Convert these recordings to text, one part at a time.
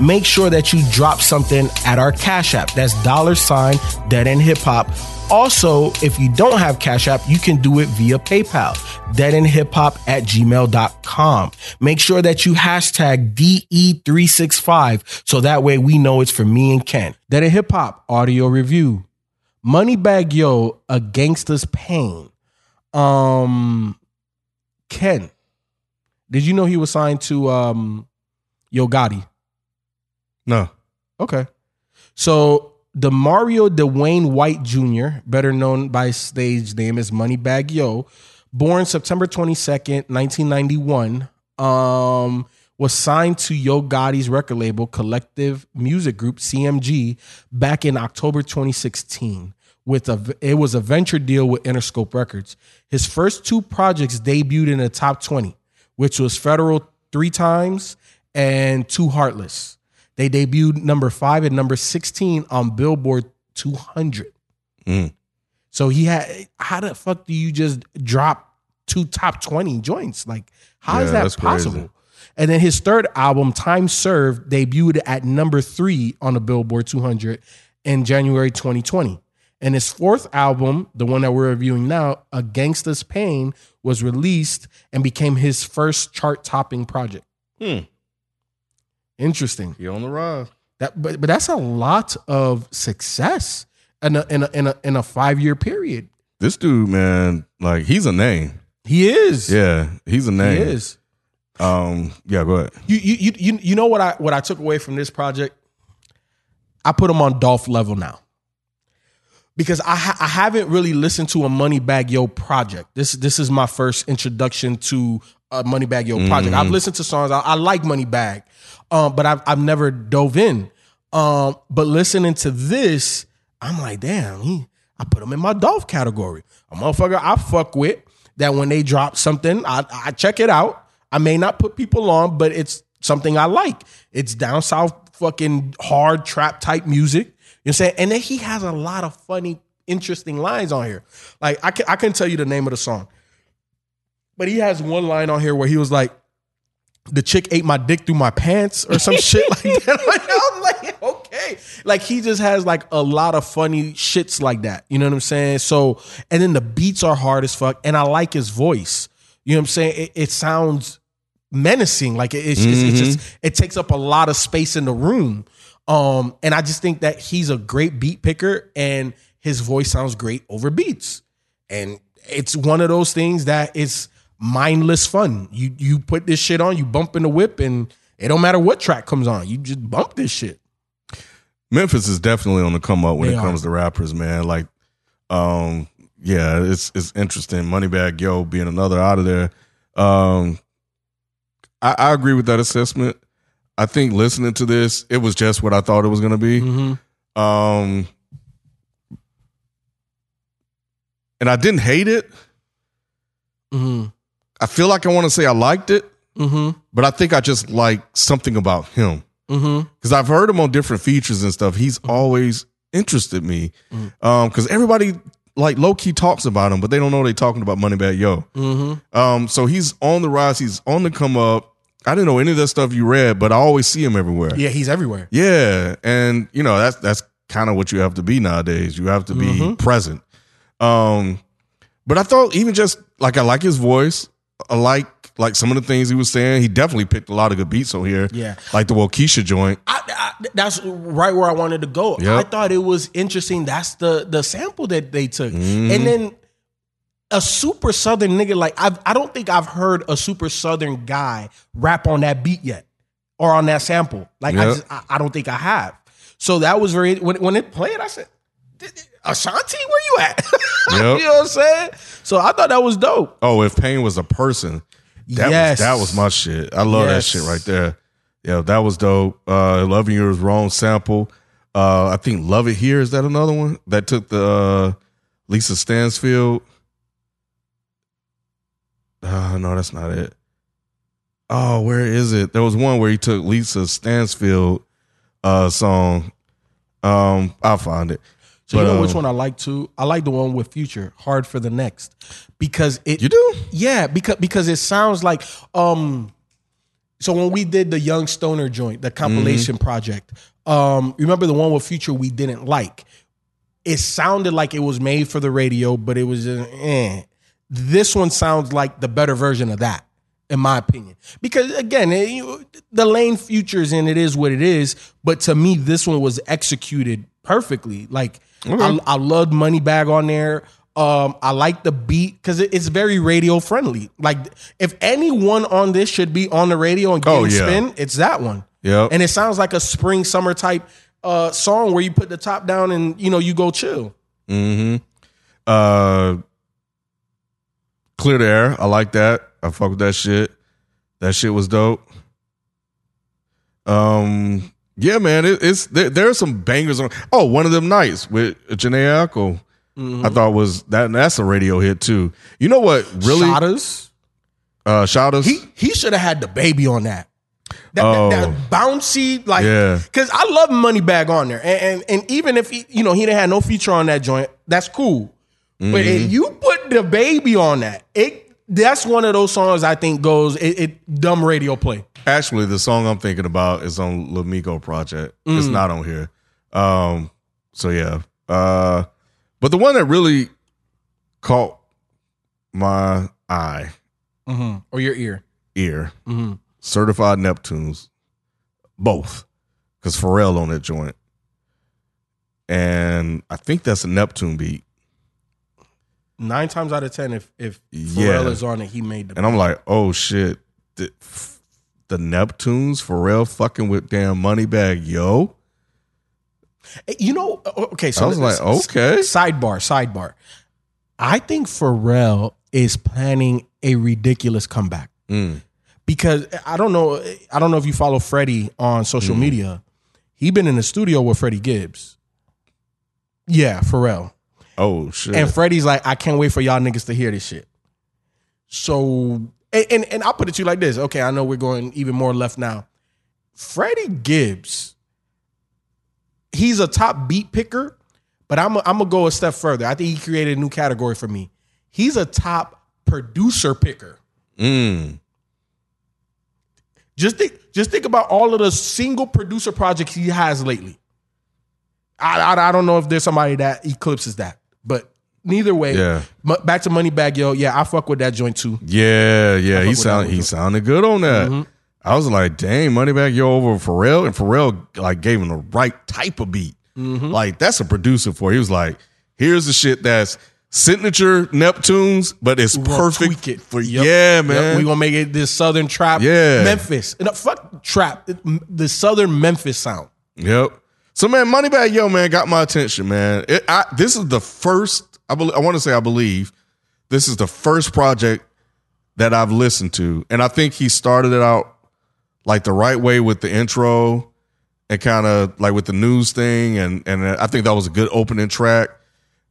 make sure that you drop something at our Cash App. That's dollar sign Dead End Hip Hop. Also, if you don't have Cash App, you can do it via PayPal, deadendhiphop at gmail.com. Make sure that you hashtag DE365 so that way we know it's for me and Ken. Dead End Hip Hop audio review. Moneybagg Yo, A Gangsta's Pain. Um, Ken, did you know he was signed to um, Yo Gotti? No. Okay. So DeMario DeWayne White Jr., better known by stage name as Moneybagg Yo, born September 22nd, 1991, um, was signed to Yo Gotti's record label, Collective Music Group, CMG, back in October 2016. With a, it was a venture deal with Interscope Records. His first two projects debuted in the top 20, which was Federal three times and Too Heartless. They debuted number five and number 16 on Billboard 200. Mm. So he had, how the fuck do you just drop two top 20 joints? Like, how is Yeah, that possible? crazy. And then his third album, Time Served, debuted at number three on the Billboard 200 in January 2020. And his fourth album, the one that we're reviewing now, A Gangsta's Pain, was released and became his first chart topping project. Hmm. Interesting. He on the rise. That, but but that's a lot of success in a in a in a, in a five year period. This dude, man, like he's a name. He is. Yeah, he's a he name. is. Um, yeah, go ahead. You you you you know what I what I took away from this project? I put him on Dolph level now. Because I ha- I haven't really listened to a Moneybagg Yo project. This this is my first introduction to a Moneybagg Yo project. I've listened to songs. I, I like Moneybagg, um, but I've I've never dove in. Um, but listening to this, I'm like, damn, he I put him in my Dolph category. A motherfucker I fuck with that when they drop something, I, I check it out. I may not put people on, but it's something I like. It's down south fucking hard trap type music. You know what I'm saying? And then he has a lot of funny, interesting lines on here. Like I can I can tell you the name of the song. But he has one line on here where he was like, the chick ate my dick through my pants or some shit like that. Like, I'm like, okay. Like he just has like a lot of funny shits like that. You know what I'm saying? So, and then the beats are hard as fuck. And I like his voice. You know what I'm saying? It, it sounds menacing. Like it- it's, it's, it's just, it takes up a lot of space in the room. Um, and I just think that he's a great beat picker and his voice sounds great over beats. And it's one of those things that is mindless fun. You you put this shit on, you bump in the whip, and it don't matter what track comes on. You just bump this shit. Memphis is definitely on the come up when They it are. comes to rappers, man. Like, um, yeah, it's it's interesting. Moneybagg Yo being another out of there. Um, I, I agree with that assessment. I think listening to this, it was just what I thought it was going to be. Mm-hmm. Um, and I didn't hate it. Mm-hmm. I feel like I want to say I liked it, Mm-hmm. but I think I just like something about him. Mm-hmm. because I've heard him on different features and stuff. He's always interested me because everybody like low key talks about him, but they don't know they're talking about Moneybagg Yo. Mm-hmm. Um, so he's on the rise. He's on the come up. I didn't know any of that stuff you read, but I always see him everywhere. Yeah, he's everywhere. Yeah, and you know that's that's kind of what you have to be nowadays. You have to be present. Um, but I thought even just like I like his voice. I like like some of the things he was saying. He definitely picked a lot of good beats on here. Yeah. like the Wockesha joint. I, I, that's right where I wanted to go. Yep. I thought it was interesting. That's the the sample that they took, Mm-hmm. and then a super southern nigga like I've, I don't think I've heard a super southern guy rap on that beat yet or on that sample. Like I just I, I don't think I have. So that was very when when it played. I said. Ashanti, where you at? Yep. you know what I'm saying? So I thought that was dope. Oh, if pain was a person, that Yes. was that was my shit. I love Yes. that shit right there. Yeah, that was dope. Uh Loving You is wrong sample. Uh I think Love It Here is that another one that took the uh Lisa Stansfield. Uh no, that's not it. oh, where is it? There was one where he took Lisa Stansfield uh song. Um, I'll find it. So you But, know which um, one I like too? I like the one with Future, Hard for the Next, because it. You do? Yeah, because because it sounds like um. So when we did the Young Stoner joint, the compilation Mm-hmm. project, um, remember the one with Future we didn't like. It sounded like it was made for the radio, but it was just, eh. This one sounds like the better version of that, in my opinion. Because again, it- you- the lane futures and it is what it is. But to me, this one was executed perfectly. Like I, I loved Moneybagg on there. Um, I like the beat because it, it's very radio friendly. Like if anyone on this should be on the radio and getting Oh, yeah. spin, it's that one. Yeah, And it sounds like a spring summer type uh song where you put the top down and you know you go chill. Mm-hmm. Uh, clear the air. I like that. I fuck with that shit. That shit was dope. Um, yeah, man. It, it's there. There are some bangers on. Oh, one of them nights with Jhené Aiko. I thought was that. That's a radio hit too. You know what? Really, Shottas. uh. He he should have had the baby on that. That, Oh. that, that bouncy, like, Yeah. because I love Moneybagg on there, and, and and even if he, you know, he didn't have no feature on that joint, that's cool. But Mm-hmm. if you put the baby on that, it that's one of those songs I think goes it, it dumb radio play. Actually, the song I'm thinking about is on Lamigo Project. It's Mm. not on here. Um, so yeah. Uh, but the one that really caught my eye, Or your ear. ear, Mm-hmm. Certified Neptunes, both, because Pharrell on that joint, and I think that's a Neptune beat. Nine times out of ten, if if Yeah. Pharrell is on it, he made the. And I'm like, oh shit, the, Neptunes, Pharrell fucking with damn Moneybagg Yo. Eh, you know, okay. So I was like, okay. Sidebar, sidebar. I think Pharrell is planning a ridiculous comeback Mm. because eh, I don't know. I don't know if you follow Freddie on social mm. media. He been in the studio with Freddie Gibbs. Yeah, Pharrell. Oh shit. And Freddie's like, I can't wait for y'all niggas to hear this shit. So, and, and, and I'll put it to you like this. Okay, I know we're going even more left now. Freddie Gibbs, he's a top beat picker, but I'm I'm gonna go a step further. I think he created a new category for me. He's a top producer picker. Mm. Just think, just think about all of the single producer projects he has lately. I, I, I don't know if there's somebody that eclipses that, but neither way, Yeah. mu- back to Moneybagg Yo. Yeah, I fuck with that joint too. Yeah, yeah. He sound he sounded good on that. Mm-hmm. I was like, dang, Moneybagg Yo over Pharrell, and Pharrell like gave him the right type of beat. Mm-hmm. Like that's a producer for. He was like, here's the shit that's signature Neptunes, but it's We're perfect tweak it. for Yep. yeah, Yep, man. we gonna make it this Southern trap. Yeah. Memphis. No, fuck trap. The Southern Memphis sound. Yep. So man, Moneybagg Yo man got my attention, man. It, I, this is the first. I believe. I want to say I believe this is the first project that I've listened to, and I think he started it out like the right way with the intro and kind of like with the news thing, and and I think that was a good opening track.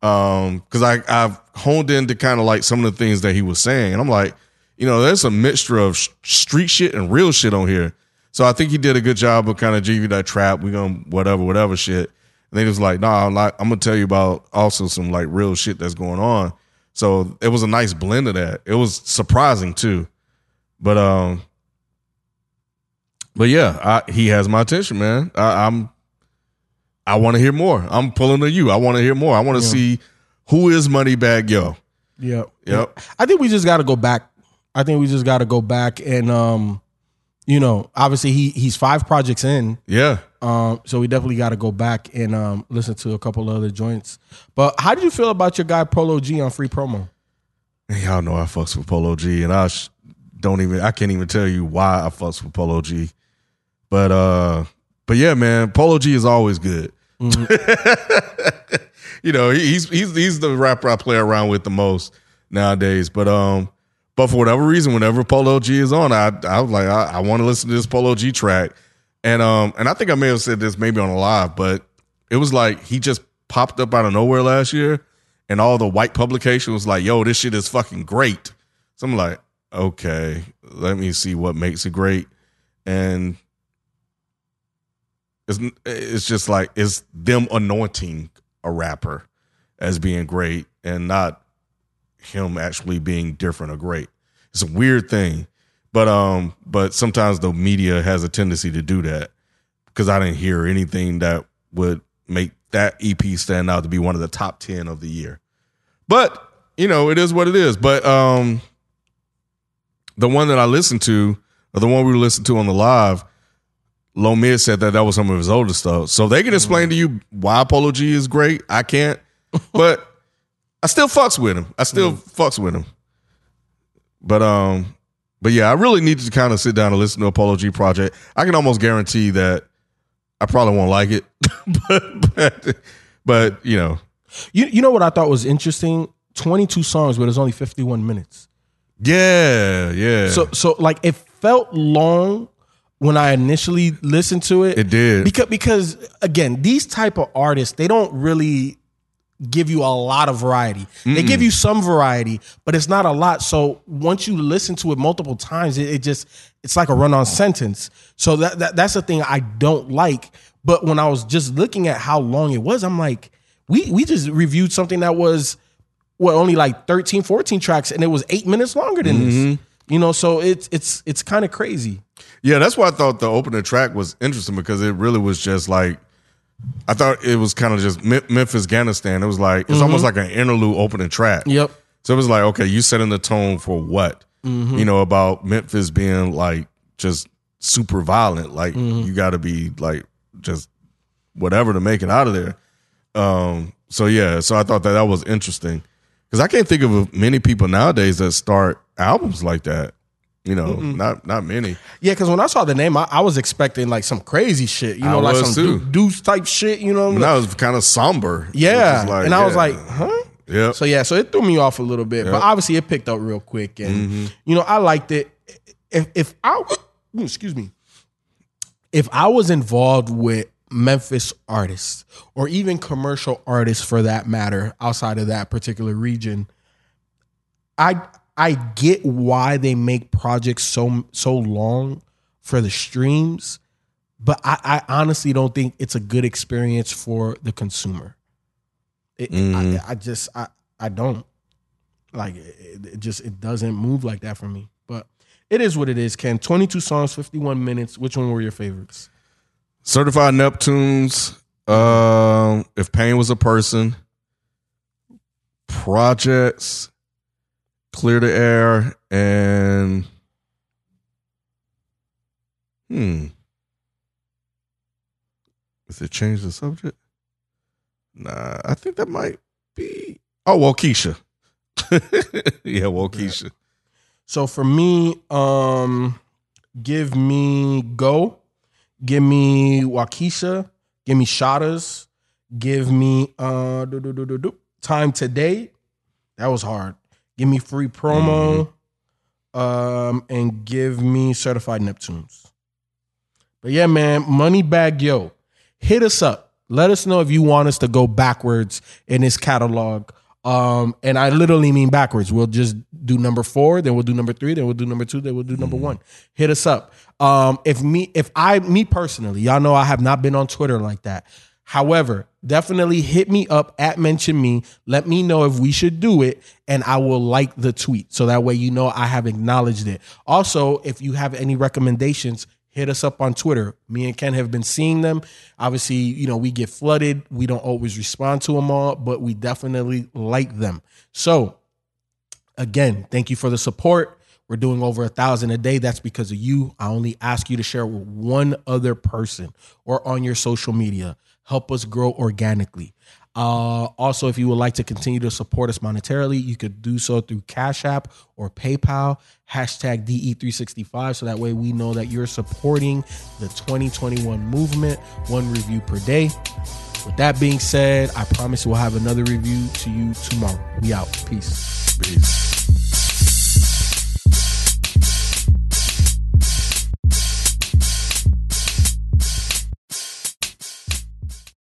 Um, because I I've honed into kind of like some of the things that he was saying, and I'm like, you know, there's a mixture of sh- street shit and real shit on here. So I think he did a good job of kind of giving that trap. We gonna whatever, whatever shit. And then he was like, nah, I'm, like, I'm gonna tell you about also some like real shit that's going on. So it was a nice blend of that. It was surprising too. But um but yeah, I, he has my attention, man. I, I'm I want to hear more. I'm pulling to you. I want to hear more. I want to see who is Moneybagg Yo. Yep. Yep. I think we just got to go back. I think we just got to go back and, um, you know, obviously he he's five projects in, Yeah. Um, so we definitely got to go back and um, listen to a couple of other joints. But how did you feel about your guy Polo G on free promo? Y'all know I fucks with Polo G, and I sh- don't even I can't even tell you why I fucks with Polo G. But uh, but yeah, man, Polo G is always good. you know, he's he's he's the rapper I play around with the most nowadays. But um, but for whatever reason, whenever Polo G is on, I I was like, I, I want to listen to this Polo G track, and um, and I think I may have said this maybe on a live, but it was like he just popped up out of nowhere last year, and all the white publication was like, "Yo, this shit is fucking great." So I'm like, okay, let me see what makes it great, and it's it's just like it's them anointing a rapper as being great and not him actually being different or great. It's a weird thing, but um, but sometimes the media has a tendency to do that because I didn't hear anything that would make that EP stand out to be one of the top ten of the year. But you know, it is what it is. But um, the one that I listened to, or the one we listened to on the live, Low Mid said that that was some of his older stuff. So they can explain to you why Polo G is great. I can't, but I still fucks with him. I still mm. fucks with him. But um, but yeah, I really need to kind of sit down and listen to a Polo G project. I can almost guarantee that I probably won't like it, but, but but you know, you you know what I thought was interesting 22 songs, but it's only 51 minutes. Yeah, yeah. So so like it felt long when I initially listened to it. It did. Because because again, these type of artists, they don't really give you a lot of variety. Mm-mm. They give you some variety, but it's not a lot. So once you listen to it multiple times, it, it just it's like a run-on sentence. So that, that that's the thing I don't like. But when I was just looking at how long it was, I'm like, we we just reviewed something that was what only like 13, 14 tracks, and it was eight minutes longer than mm-hmm. this. You know, so it's it's it's kind of crazy. Yeah, that's why I thought the opener track was interesting because it really was just like I thought it was kind of just Memphis Afghanistan. It was like it's mm-hmm. almost like an interlude opening track. Yep. So it was like, okay, you setting the tone for what? Mm-hmm. You know, about Memphis being like just super violent. Like mm-hmm. you got to be like just whatever to make it out of there. Um. So yeah. So I thought that that was interesting. Because I can't think of many people nowadays that start albums like that. You know, Mm-mm. not not many. Yeah, because when I saw the name, I, I, was expecting like some crazy shit. You know, I like some deuce type shit. You know, and that was kind of somber. Yeah, like, and I yeah. was like, huh. Yeah. So yeah, so it threw me off a little bit, yep. but obviously it picked up real quick, and mm-hmm. you know I liked it. If if I excuse me, if I was involved with Memphis artists or even commercial artists for that matter outside of that particular region I I get why they make projects so so long for the streams but I, I honestly don't think it's a good experience for the consumer it, mm. I. I, just I, I don't like it, it just it doesn't move like that for me but it is what it is ken 22 songs 51 minutes which one were your favorites Certified Neptunes. Um, if pain was a person, projects, clear the air, and hmm. is it change the subject? Nah, I think that might be. Oh, well, Keisha. yeah, well, Keisha. So for me, um, give me go. Give me Wockesha. Give me Shottas, Give me uh do, do, do, time today. That was hard. Give me free promo. Mm-hmm. Um, and give me certified Neptunes. But yeah, man, Moneybagg Yo. Hit us up. Let us know if you want us to go backwards in this catalog. Um, and I literally mean backwards. We'll just do number four, then we'll do number three, then we'll do number two, then we'll do number mm-hmm. one. Hit us up. Um, if me, if I, me personally, y'all know I have not been on Twitter like that. However, definitely hit me up at mention me. Let me know if we should do it, and I will like the tweet so that way you know I have acknowledged it. Also, if you have any recommendations, hit us up on Twitter. Me and Ken have been seeing them. Obviously, you know, we get flooded. We don't always respond to them all, but we definitely like them. So, again, thank you for the support. We're doing over a thousand a day. That's because of you. I only ask you to share with one other person or on your social media. Help us grow organically. Uh, also, if you would like to continue to support us monetarily, you could do so through Cash App or PayPal, hashtag DE365, so that way we know that you're supporting the 2021 movement, one review per day. With that being said, I promise we'll have another review to you tomorrow. We out. Peace. Peace.